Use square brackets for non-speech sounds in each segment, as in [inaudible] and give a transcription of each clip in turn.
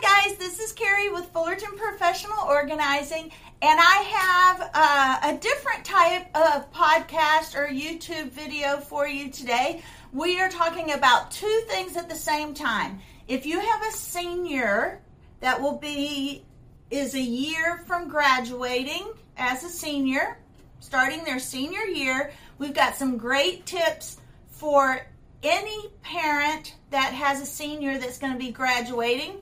Hi, guys. This is Carrie with Fullerton Professional Organizing, and I have uh, a different type of podcast or YouTube video for you today. We are talking about two things at the same time. If you have a senior that will be is a year from graduating as a senior, starting their senior year, we've got some great tips for any parent that has a senior that's going to be graduating,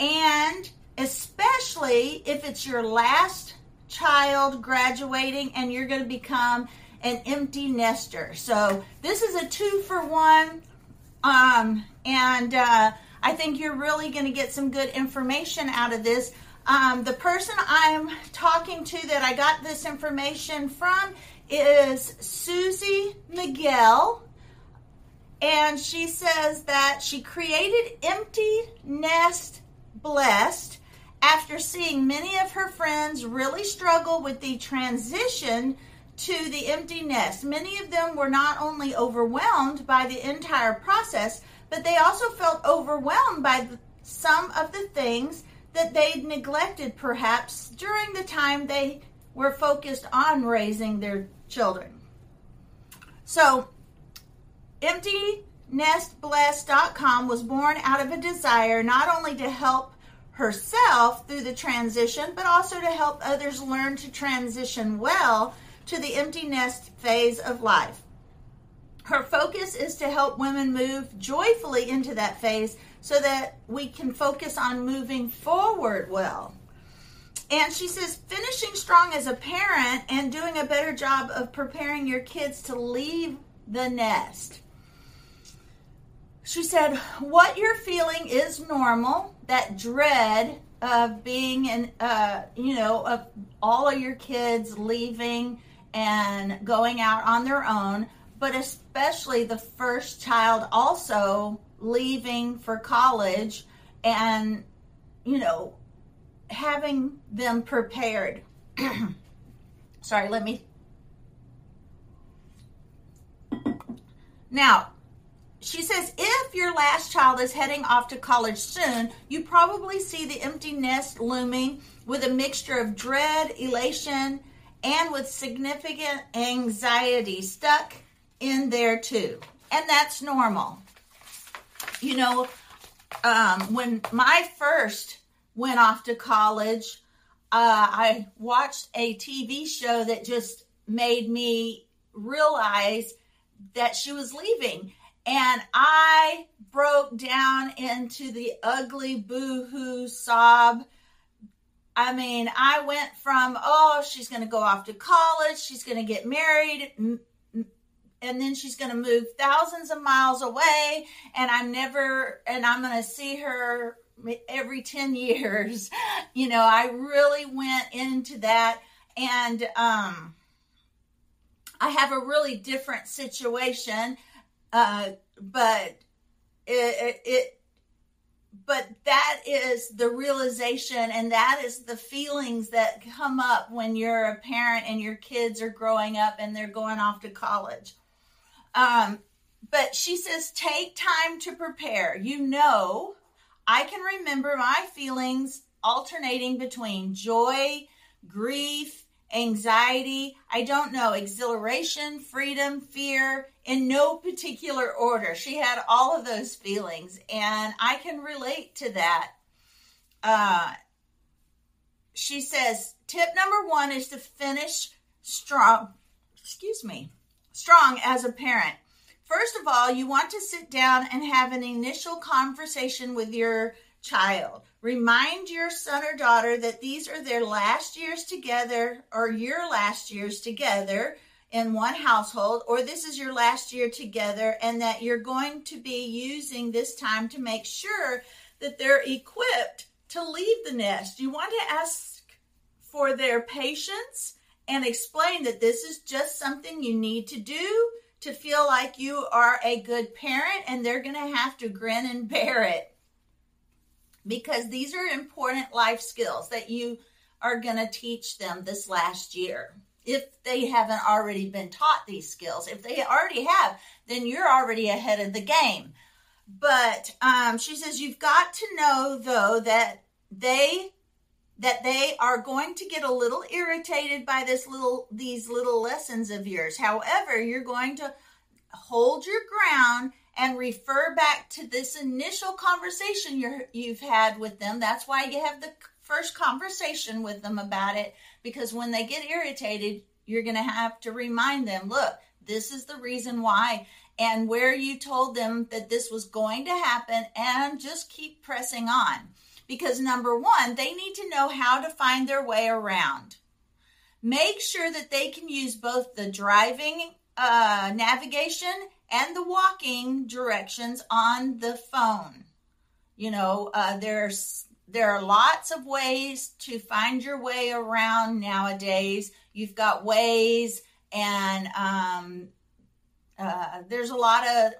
and especially if it's your last child graduating and you're going to become an empty nester. So this is a two for one, um, and uh, I think you're really going to get some good information out of this. Um, the person I'm talking to that I got this information from is Suzy Mighell and she says that she created Empty Nest Blessed after seeing many of her friends really struggle with the transition to the empty nest. Many of them were not only overwhelmed by the entire process, but they also felt overwhelmed by some of the things that they'd neglected perhaps during the time they were focused on raising their children. So, EmptyNestBlessed.com was born out of a desire not only to help herself through the transition, but also to help others learn to transition well to the empty nest phase of life. Her focus is to help women move joyfully into that phase so that we can focus on moving forward well. And she says, finishing strong as a parent and doing a better job of preparing your kids to leave the nest. She said, What you're feeling is normal. That dread of being in, uh, you know, of all of your kids leaving and going out on their own, but especially the first child also leaving for college and, you know, having them prepared. [clears throat] Sorry, let me. Now, she says if your last child is heading off to college soon, you probably see the empty nest looming with a mixture of dread, elation, and with significant anxiety stuck in there too. And that's normal. You know, um, when my first went off to college, uh, I watched a TV show that just made me realize that she was leaving and I broke down into the ugly boo hoo sob. I mean, I went from, oh, she's going to go off to college, she's going to get married, and then she's going to move thousands of miles away, and I'm never, and I'm going to see her every 10 years. [laughs] You know, I really went into that, and um, I have a really different situation uh, but it, it, it but that is the realization and that is the feelings that come up when you're a parent and your kids are growing up and they're going off to college. Um, but she says take time to prepare. You know i can remember my feelings alternating between joy grief anxiety, I don't know, exhilaration, freedom, fear, in no particular order. She had all of those feelings, and I can relate to that. Uh, she says, tip number one is to finish strong, excuse me, strong as a parent. First of all, you want to sit down and have an initial conversation with your child. Remind your son or daughter that these are their last years together or your last years together in one household, or this is your last year together, and that you're going to be using this time to make sure that they're equipped to leave the nest. You want to ask for their patience and explain that this is just something you need to do to feel like you are a good parent, and they're going to have to grin and bear it because these are important life skills that you are going to teach them this last year. If they haven't already been taught these skills, if they already have, then you're already ahead of the game. but um, she says you've got to know though that they that they are going to get a little irritated by this little these little lessons of yours. However, you're going to hold your ground and refer back to this initial conversation you you've had with them. That's why you have the first conversation with them about it because when they get irritated, you're going to have to remind them, look, this is the reason why and where you told them that this was going to happen and just keep pressing on. Because number one, they need to know how to find their way around. Make sure that they can use both the driving uh, navigation and the walking directions on the phone. You know, uh, there's there are lots of Waze to find your way around nowadays. You've got ways, and um, uh, there's a lot of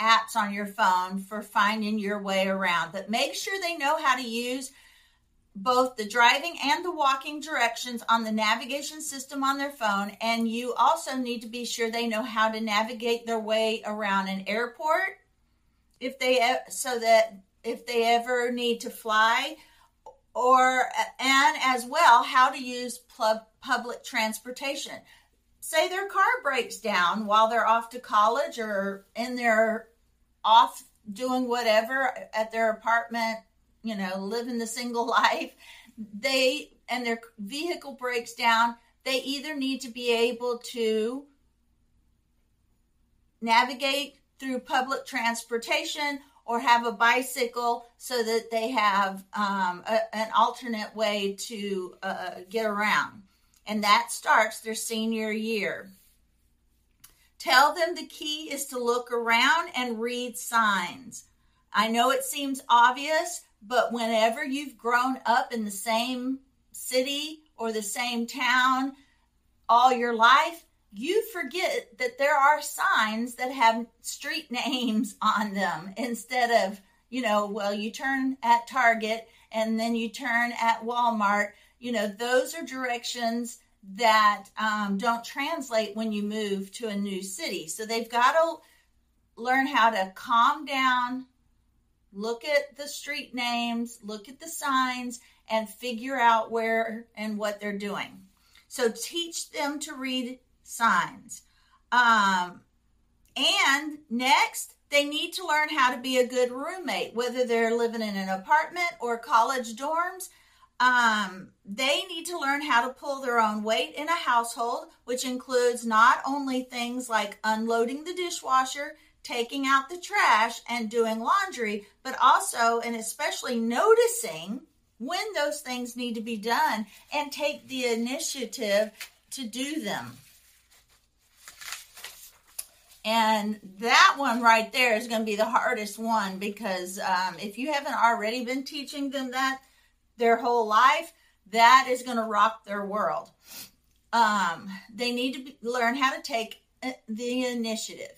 apps on your phone for finding your way around, but make sure they know how to use both the driving and the walking directions on the navigation system on their phone. And you also need to be sure they know how to navigate their way around an airport if they so that if they ever need to fly or and as well how to use public transportation say their car breaks down while they're off to college or in their off doing whatever at their apartment, you know, living the single [laughs] life, they and their vehicle breaks down, they either need to be able to navigate through public transportation or have a bicycle so that they have um, a, an alternate way to uh, get around and that starts their senior year. Tell them the key is to look around and read signs. I know it seems obvious, but whenever you've grown up in the same city or the same town all your life, you forget that there are signs that have street [laughs] names on them instead of, you know, well, you turn at Target and then you turn at Walmart you know, those are directions that um, don't translate when you move to a new city. So they've got to learn how to calm down, look at the street names, look at the signs, and figure out where and what they're doing. So teach them to read signs. Um, and next, they need to learn how to be a good roommate, whether they're living in an apartment or college dorms um, they need to learn how to pull their own weight in a household, which includes not only things like unloading the dishwasher, taking out the trash, and doing laundry, but also and especially noticing when those things need to be done and take the initiative to do them. And that one right there is going to be the hardest one because um, if you haven't already been teaching them that, their whole life, that is going to rock their world. Um, they need to be, learn how to take uh, the initiative.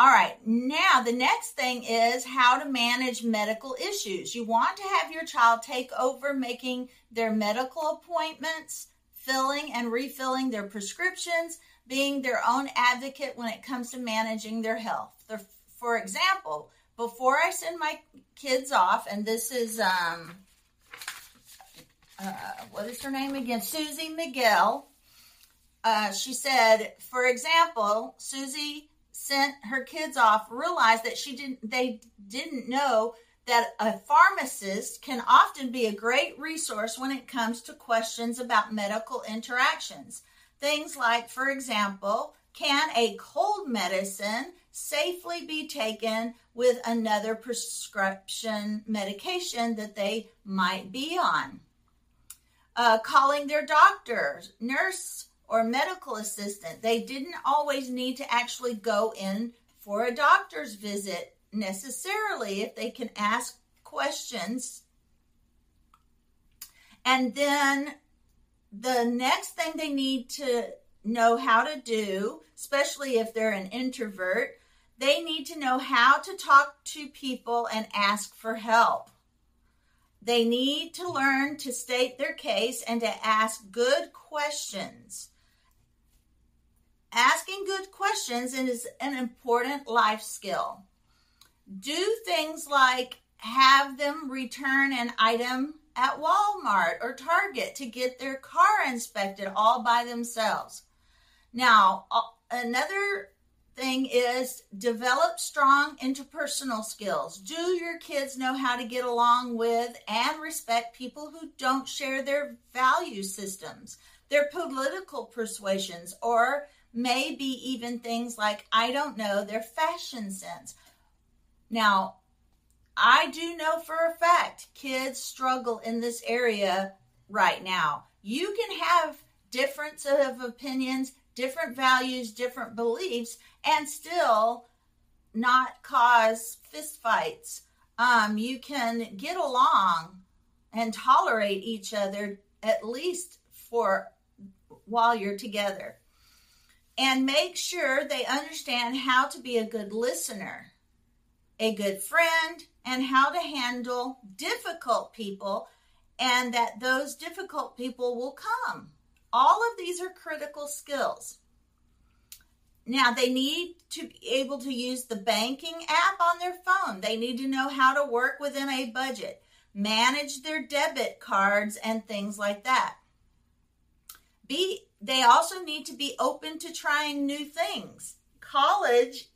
All right, now the next thing is how to manage medical issues. You want to have your child take over making their medical appointments, filling and refilling their prescriptions, being their own advocate when it comes to managing their health. For example, before I send my kids off, and this is um, uh, what is her name again? Suzy Mighell. Uh, she said, for example, Suzy sent her kids off, realized that she didn't, they didn't know that a pharmacist can often be a great resource when it comes to questions about medical interactions. Things like, for example, can a cold medicine safely be taken with another prescription medication that they might be on? uh, calling their doctor, nurse, or medical assistant. They didn't always need to actually go in for a doctor's visit necessarily if they can ask questions. And then the next thing they need to know how to do, especially if they're an introvert, they need to know how to talk to people and ask for help. They need to learn to state their case and to ask good questions. Asking good questions is an important life skill. Do things like have them return an item at Walmart or Target to get their car inspected all by themselves. Now, another thing is develop strong interpersonal skills. Do your kids know how to get along with and respect people who don't share their value systems, their political persuasions, or maybe even things like, I don't know, their fashion sense? Now, I do know for a fact kids struggle in this area right now. You can have difference of opinions, different values, different beliefs, and still not cause fistfights. Um, you can get along and tolerate each other at least for while you're together. And make sure they understand how to be a good listener, a good friend, and how to handle difficult people, and that those difficult people will come. All of these are critical skills. Now, they need to be able to use the banking app on their phone. They need to know how to work within a budget, manage their debit cards, and things like that. Be they also need to be open to trying new things. College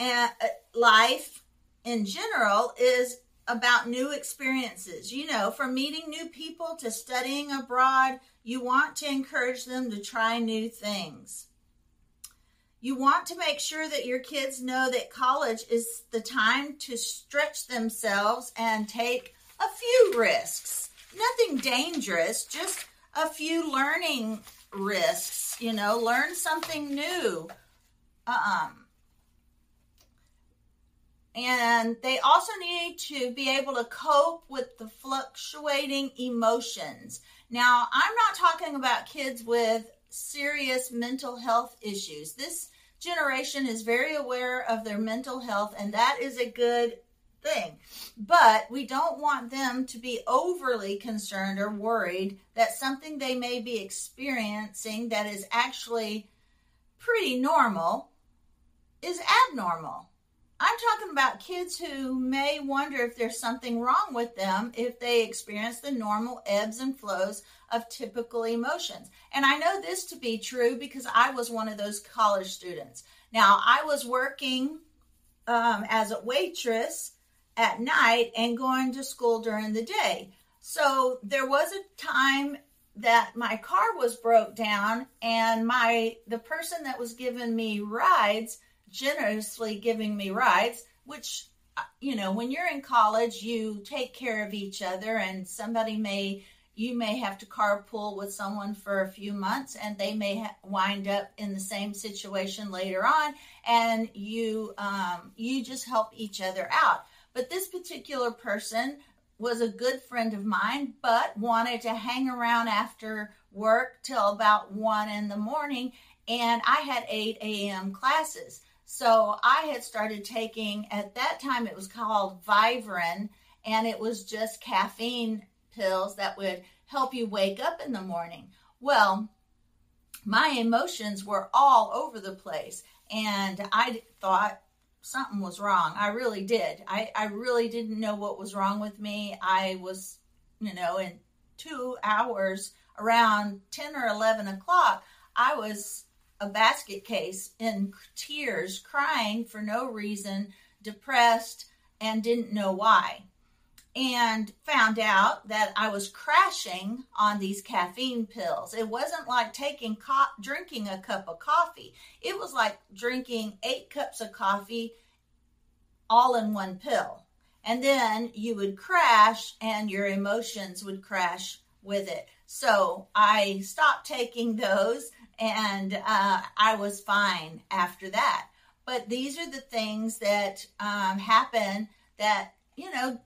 uh, life in general is about new experiences. You know, from meeting new people to studying abroad, you want to encourage them to try new things. You want to make sure that your kids know that college is the time to stretch themselves and take a few risks. Nothing dangerous, just a few learning risks, you know, learn something new. Um, and they also need to be able to cope with the fluctuating emotions. Now, I'm not talking about kids with serious mental health issues. This generation is very aware of their mental health, and that is a good thing. But we don't want them to be overly concerned or worried that something they may be experiencing that is actually pretty normal is abnormal. I'm talking about kids who may wonder if there's something wrong with them if they experience the normal ebbs and flows of typical emotions. And I know this to be true because I was one of those college students. Now, I was working um, as a waitress at night and going to school during the day. So there was a time that my car was broke down and my the person that was giving me rides generously giving me rides, which, uh, you know, when you're in college, you take care of each other, and somebody may, you may have to carpool with someone for a few months, and they may ha- wind up in the same situation later on, and you, um, you just help each other out. But this particular person was a good friend of mine, but wanted to hang around after work till about one in the morning. And I had 8 a.m. classes. So I had started taking, at that time, it was called Vivarin, and it was just caffeine pills that would help you wake up in the morning. Well, my emotions were all over the place, and I thought something was wrong. I really did. I, I really didn't know what was wrong with me. I was, you know, in two hours around 10 or 11 o'clock, I was a basket case in tears, crying for no reason, depressed, and didn't know why. And found out that I was crashing on these caffeine pills. It wasn't like taking co- drinking a cup of coffee. It was like drinking eight cups of coffee all in one pill. And then you would crash and your emotions would crash with it. So I stopped taking those and uh, I was fine after that. But these are the things that um, happen that you know,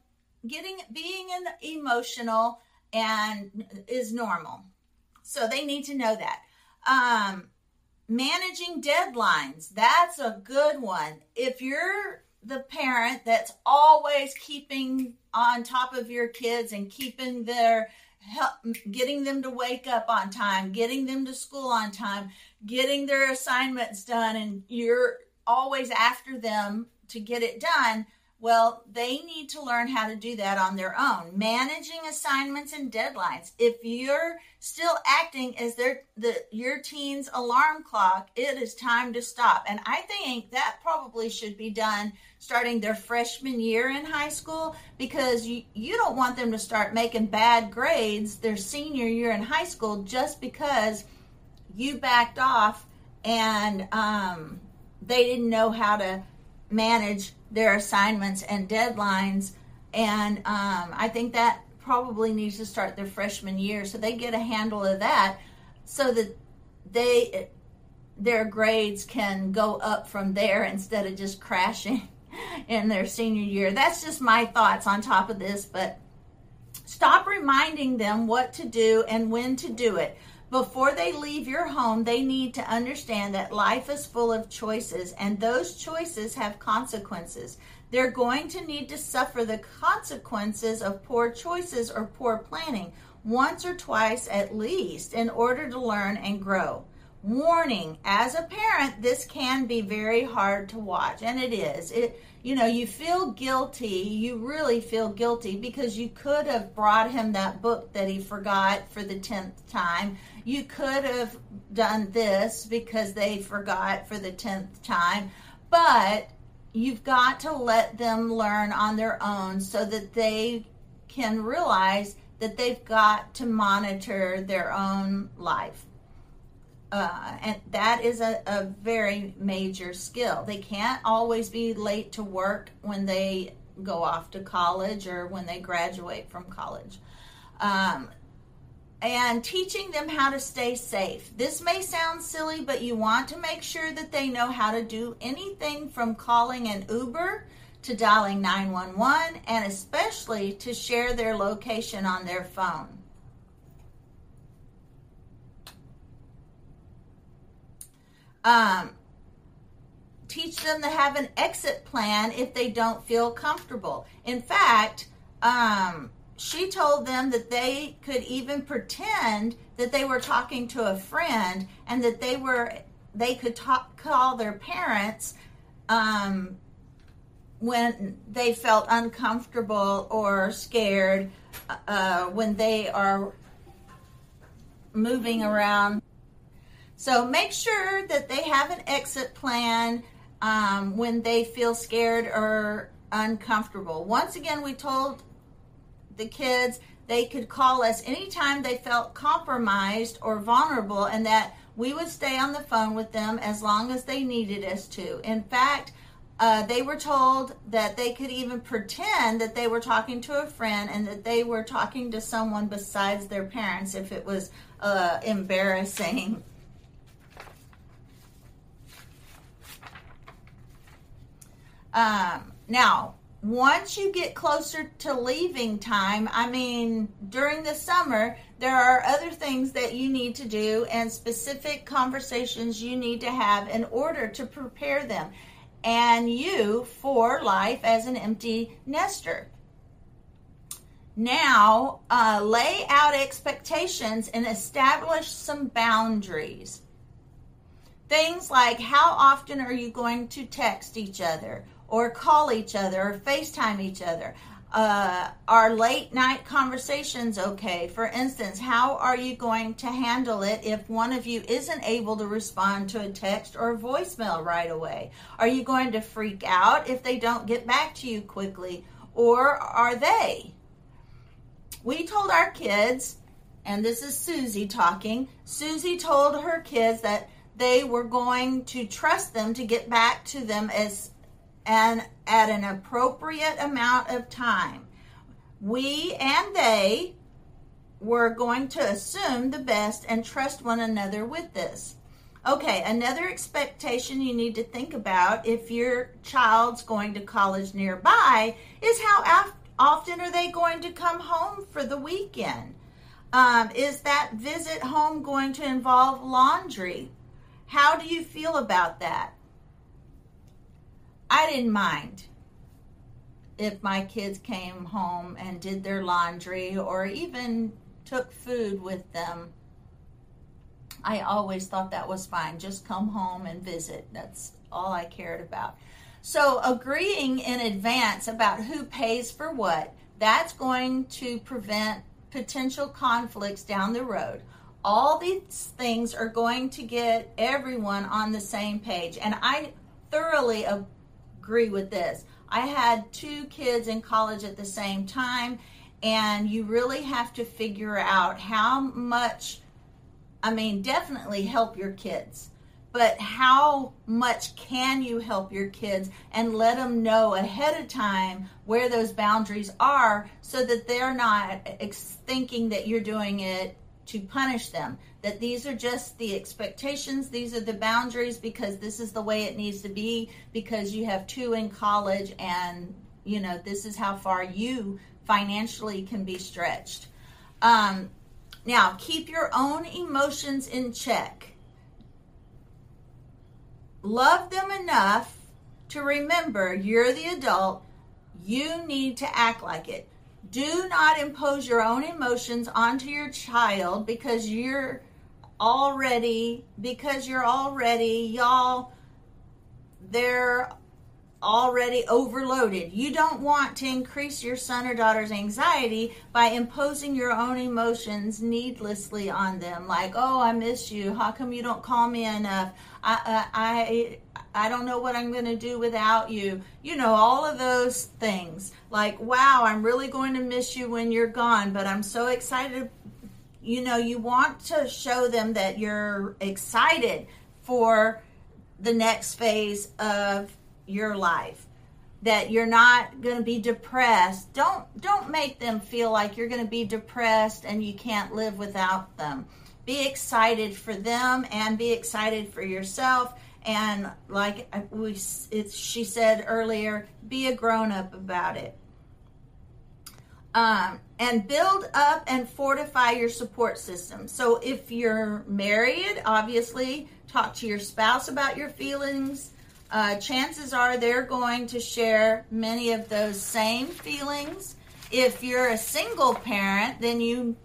getting being an emotional and is normal. So they need to know that. Um, managing deadlines that's a good one. If you're the parent that's always keeping on top of your kids and keeping their help getting them to wake up on time, getting them to school on time, getting their assignments done, and you're always after them to get it done. Well, they need to learn how to do that on their own. Managing assignments and deadlines. If you're still acting as their the your teen's alarm clock, it is time to stop. And I think that probably should be done starting their freshman year in high school because you, you don't want them to start making bad grades their senior year in high school just because you backed off and um, they didn't know how to manage their assignments and deadlines. And um, I think that probably needs to start their freshman year so they get a handle of that so that they their grades can go up from there instead of just crashing [laughs] in their senior year. That's just my thoughts on top of this, but stop reminding them what to do and when to do it. Before they leave your home, they need to understand that life is full of choices and those choices have consequences. They're going to need to suffer the consequences of poor choices or poor planning once or twice at least in order to learn and grow. Warning, as a parent, this can be very hard to watch, and it is. It you know, you feel guilty. You really feel guilty because you could have brought him that book that he forgot for the 10th time. You could have done this because they forgot for the 10th time. But you've got to let them learn on their own so that they can realize that they've got to monitor their own life uh, and that is a, a very major skill. They can't always be late to work when they go off to college or when they graduate from college. Um, and teaching them how to stay safe. This may sound silly, but you want to make sure that they know how to do anything from calling an Uber to dialing 911 and especially to share their location on their phone. Um, teach them to have an exit plan if they don't feel comfortable. In fact, um, she told them that they could even pretend that they were talking to a friend and that they were they could talk, call their parents um, when they felt uncomfortable or scared uh, when they are moving around so make sure that they have an exit plan um, when they feel scared or uncomfortable. Once again, we told the kids they could call us anytime they felt compromised or vulnerable and that we would stay on the phone with them as long as they needed us to. In fact, uh, they were told that they could even pretend that they were talking to a friend and that they were talking to someone besides their parents if it was uh, embarrassing Um, now, once you get closer to leaving time, I mean, during the summer, there are other things that you need to do and specific conversations you need to have in order to prepare them and you for life as an empty nester. Now, uh, lay out expectations and establish some boundaries. Things like how often are you going to text each other? Or call each other or FaceTime each other. Uh, are late night conversations okay? For instance, how are you going to handle it if one of you isn't able to respond to a text or a voicemail right away? Are you going to freak out if they don't get back to you quickly? Or are they? We told our kids, and this is Suzy talking, Suzy told her kids that they were going to trust them to get back to them as and at an appropriate amount of time. We and they were going to assume the best and trust one another with this. Okay, another expectation you need to think about if your child's going to college nearby is how often are they going to come home for the weekend? Um, is that visit home going to involve laundry? How do you feel about that? I didn't mind if my kids came home and did their laundry or even took food with them. I always thought that was fine. Just come home and visit. That's all I cared about. So, agreeing in advance about who pays for what, that's going to prevent potential conflicts down the road. All these things are going to get everyone on the same page. And I thoroughly agree with this. I had two kids in college at the same time, and you really have to figure out how much, I mean, definitely help your kids, but how much can you help your kids and let them know ahead of time where those boundaries are so that they're not thinking that you're doing it to punish them. That these are just the expectations, these are the boundaries because this is the way it needs to be because you have two in college and you know this is how far you financially can be stretched. Um, now, keep your own emotions in check. Love them enough to remember you're the adult. You need to act like it. Do not impose your own emotions onto your child because you're already, because you're already, y'all, they're already overloaded. You don't want to increase your son or daughter's anxiety by imposing your own emotions needlessly on them. Like, oh, I miss you. How come you don't call me enough? I, uh, I, I don't know what I'm going to do without you. You know, all of those things. Like, wow, I'm really going to miss you when you're gone, but I'm so excited. You know, you want to show them that you're excited for the next phase of your life that you're not going to be depressed. Don't don't make them feel like you're going to be depressed and you can't live without them. Be excited for them and be excited for yourself. And like we she said earlier be a grown up about it. Um, and build up and fortify your support system so if you're married obviously talk to your spouse about your feelings uh, chances are they're going to share many of those same feelings. If you're a single parent, then you,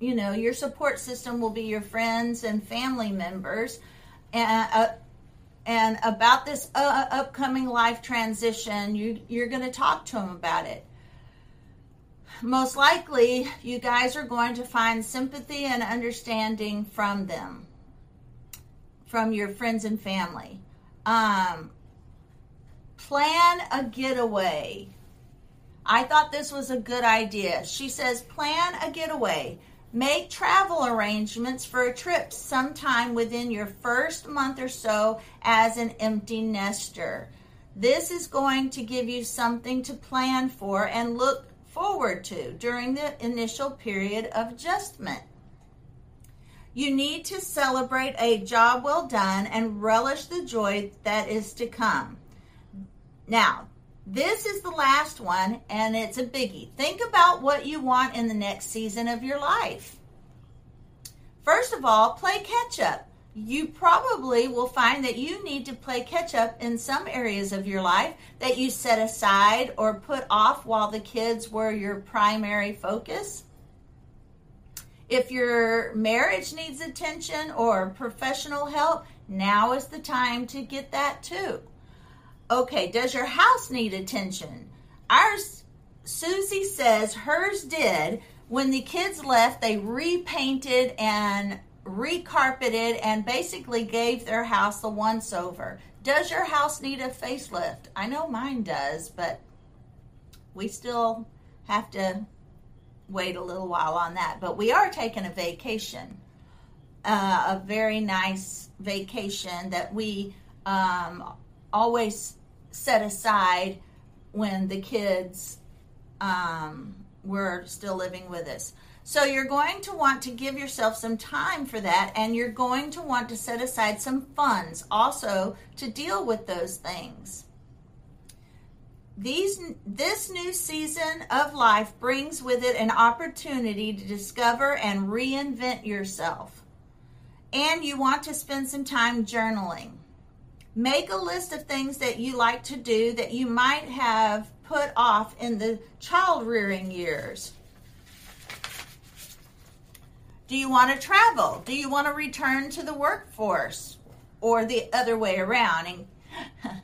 you know, your support system will be your friends and family members, and uh, and about this uh, upcoming life transition, you you're going to talk to them about it. Most likely, you guys are going to find sympathy and understanding from them, from your friends and family. Um, plan a getaway. I thought this was a good idea. She says, plan a getaway. Make travel arrangements for a trip sometime within your first month or so as an empty nester. This is going to give you something to plan for and look forward to during the initial period of adjustment. You need to celebrate a job well done and relish the joy that is to come. Now, this is the last one, and it's a biggie. Think about what you want in the next season of your life. First of all, play catch up. You probably will find that you need to play catch up in some areas of your life that you set aside or put off while the kids were your primary focus. If your marriage needs attention or professional help, now is the time to get that too. Okay, does your house need attention? Ours, Suzy says hers did. When the kids left, they repainted and recarpeted and basically gave their house the once over. Does your house need a facelift? I know mine does, but we still have to wait a little while on that. But we are taking a vacation, uh, a very nice vacation that we um, always set aside when the kids um, were still living with us. So you're going to want to give yourself some time for that, and you're going to want to set aside some funds also to deal with those things. These, this new season of life brings with it an opportunity to discover and reinvent yourself. And you want to spend some time journaling. Make a list of things that you like to do that you might have put off in the child rearing years. Do you want to travel? Do you want to return to the workforce? Or the other way around? And [laughs]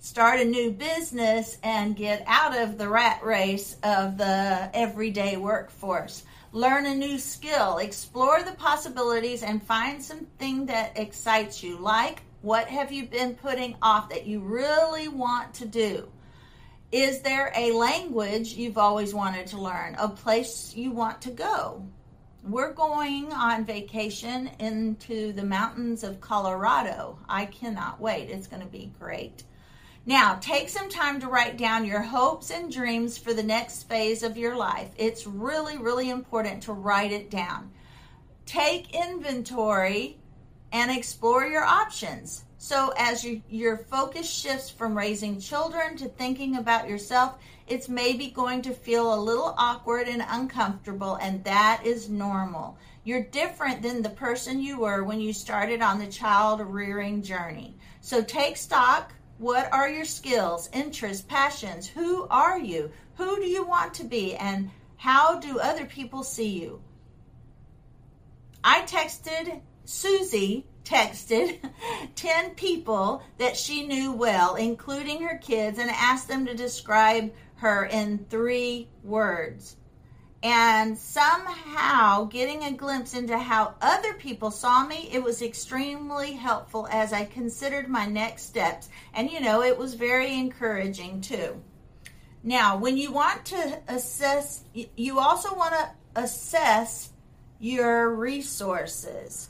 start a new business and get out of the rat race of the everyday workforce. Learn a new skill, explore the possibilities, and find something that excites you. Like, what have you been putting off that you really want to do? Is there a language you've always wanted to learn? A place you want to go? We're going on vacation into the mountains of Colorado. I cannot wait. It's going to be great. Now, take some time to write down your hopes and dreams for the next phase of your life. It's really, really important to write it down. Take inventory and explore your options. So, as you, your focus shifts from raising children to thinking about yourself, it's maybe going to feel a little awkward and uncomfortable, and that is normal. You're different than the person you were when you started on the child rearing journey. So, take stock. What are your skills, interests, passions? Who are you? Who do you want to be? And how do other people see you? I texted Suzy texted [laughs] 10 people that she knew well, including her kids, and asked them to describe her in three words. And somehow, getting a glimpse into how other people saw me, it was extremely helpful as I considered my next steps. And you know, it was very encouraging too. Now, when you want to assess, you also want to assess your resources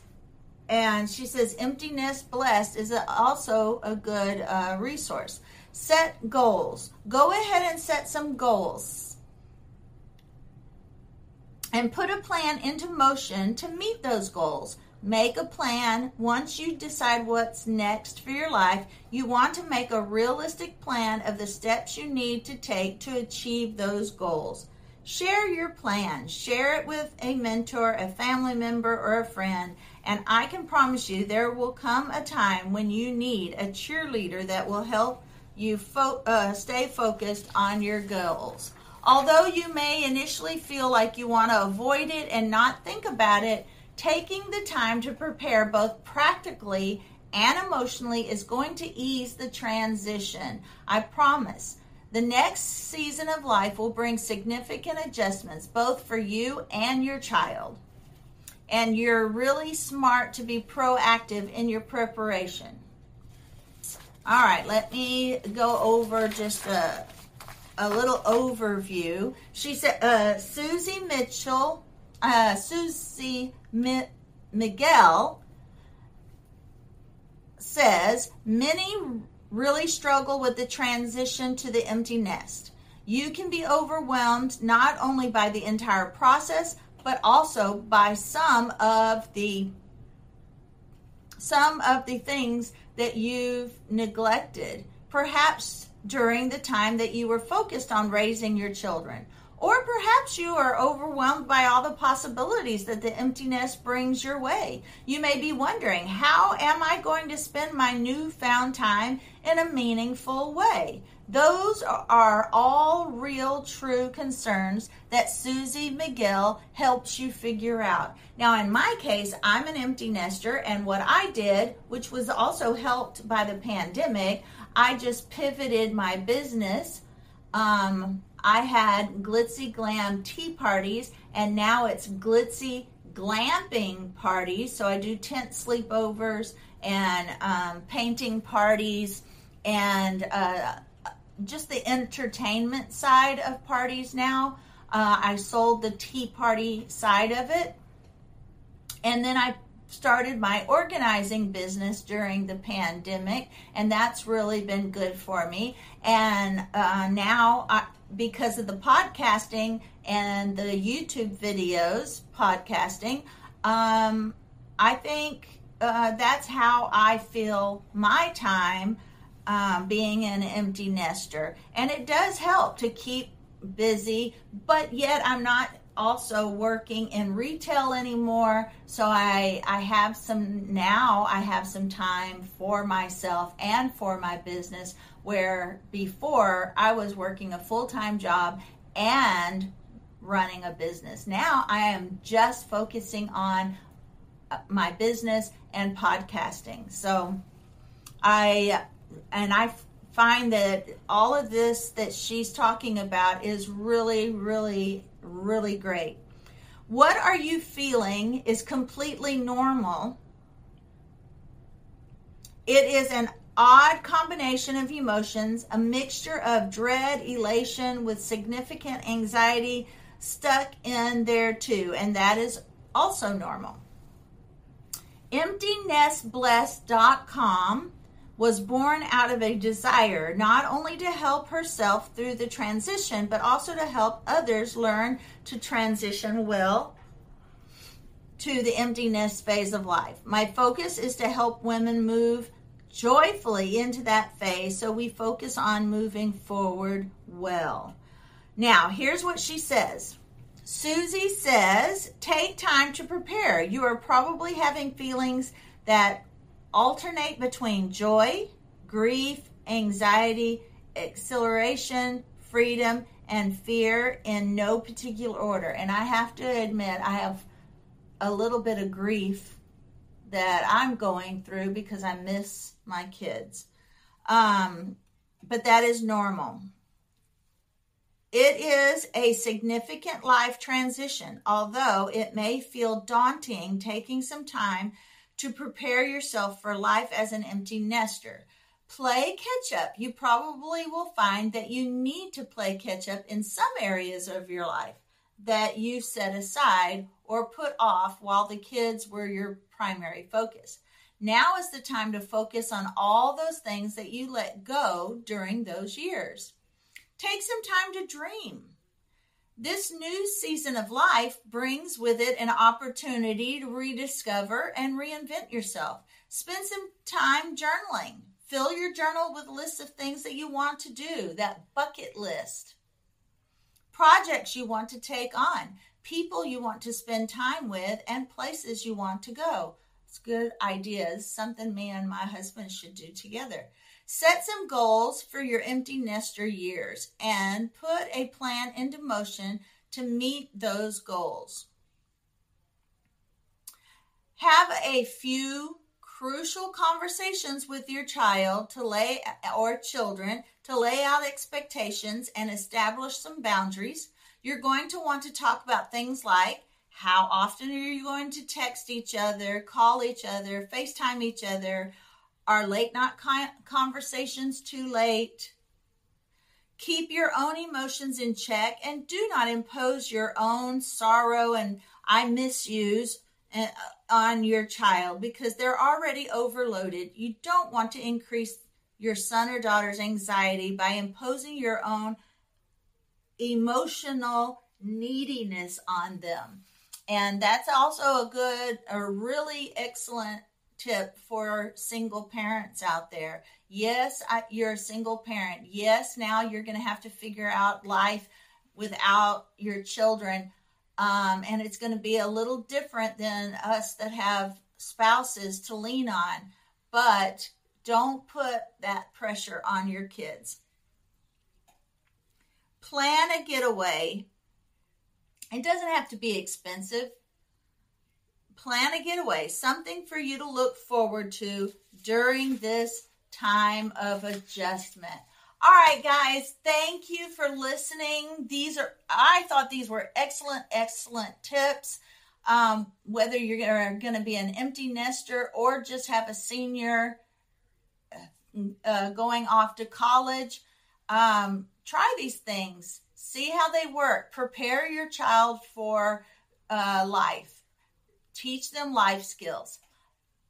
and she says empty nest blessed is also a good uh, resource. Set goals. Go ahead and set some goals. And put a plan into motion to meet those goals. Make a plan. Once you decide what's next for your life you want to make a realistic plan of the steps you need to take to achieve those goals. Share your plan. Share it with a mentor a family member or a friend and I can promise you there will come a time when you need a cheerleader that will help you fo- uh, stay focused on your goals. Although you may initially feel like you want to avoid it and not think about it, taking the time to prepare both practically and emotionally is going to ease the transition. I promise. The next season of life will bring significant adjustments both for you and your child and you're really smart to be proactive in your preparation. All right, let me go over just a, a little overview. She said, uh, Suzy Mitchell, uh, Suzy Mi- Mighell says, many really struggle with the transition to the empty nest. You can be overwhelmed not only by the entire process, but also by some of the some of the things that you've neglected perhaps during the time that you were focused on raising your children or perhaps you are overwhelmed by all the possibilities that the emptiness brings your way. You may be wondering, how am I going to spend my newfound time in a meaningful way? Those are all real, true concerns that Suzy Mighell helps you figure out. Now, in my case, I'm an empty nester, and what I did, which was also helped by the pandemic, I just pivoted my business. Um, I had glitzy glam tea parties, and now it's glitzy glamping parties. So I do tent sleepovers and um, painting parties and uh, just the entertainment side of parties now. Uh, I sold the tea party side of it. And then I started my organizing business during the pandemic, and that's really been good for me. And uh, now, I, because of the podcasting and the YouTube videos, podcasting, um, I think uh, that's how I fill my time um, being an empty nester. And it does help to keep busy, but yet I'm not also working in retail anymore. So i i have some now i have some time for myself and for my business where before i was working a full-time job and running a business. Now i am just focusing on uh, my business and podcasting. So i and I find that all of this that she's talking about is really, really, really great. What are you feeling is completely normal. It is an odd combination of emotions, a mixture of dread, elation with significant anxiety stuck in there too, and that is also normal. EmptyNestBlessed.com was born out of a desire not only to help herself through the transition, but also to help others learn to transition well to the empty nest phase of life. My focus is to help women move joyfully into that phase so we focus on moving forward well. Now, here's what she says. Suzy says, take time to prepare. You are probably having feelings that alternate between joy, grief, anxiety, exhilaration, freedom, and fear in no particular order. And I have to admit, I have a little bit of grief that I'm going through because I miss my kids. Um, but that is normal. It is a significant life transition, although it may feel daunting taking some time to prepare yourself for life as an empty nester. Play catch up. You probably will find that you need to play catch up in some areas of your life that you set aside or put off while the kids were your primary focus. Now is the time to focus on all those things that you let go during those years. Take some time to dream. This new season of life brings with it an opportunity to rediscover and reinvent yourself. Spend some time journaling. Fill your journal with lists of things that you want to do, that bucket list. Projects you want to take on, people you want to spend time with, and places you want to go. Good ideas, something me and my husband should do together. Set some goals for your empty nester years and put a plan into motion to meet those goals. Have a few crucial conversations with your child to lay or children to lay out expectations and establish some boundaries. You're going to want to talk about things like how often are you going to text each other, call each other, FaceTime each other? Are late night conversations too late? Keep your own emotions in check and do not impose your own sorrow and I miss yous uh, on your child because they're already overloaded. You don't want to increase your son or daughter's anxiety by imposing your own emotional neediness on them. And that's also a good, a really excellent tip for single parents out there. Yes, I, you're a single parent. Yes, now you're going to have to figure out life without your children. Um, and it's going to be a little different than us that have spouses to lean on. But don't put that pressure on your kids. Plan a getaway. It doesn't have to be expensive plan a getaway, something for you to look forward to during this time of adjustment. All right, guys, thank you for listening. These are, I thought these were excellent, excellent tips. Um, whether you're going to be an empty nester or just have a senior uh, going off to college, um, try these things. See how they work. Prepare your child for uh, life teach them life skills.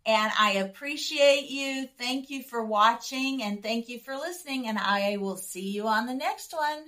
And I appreciate you. Thank you for watching and thank you for listening. And I will see you on the next one.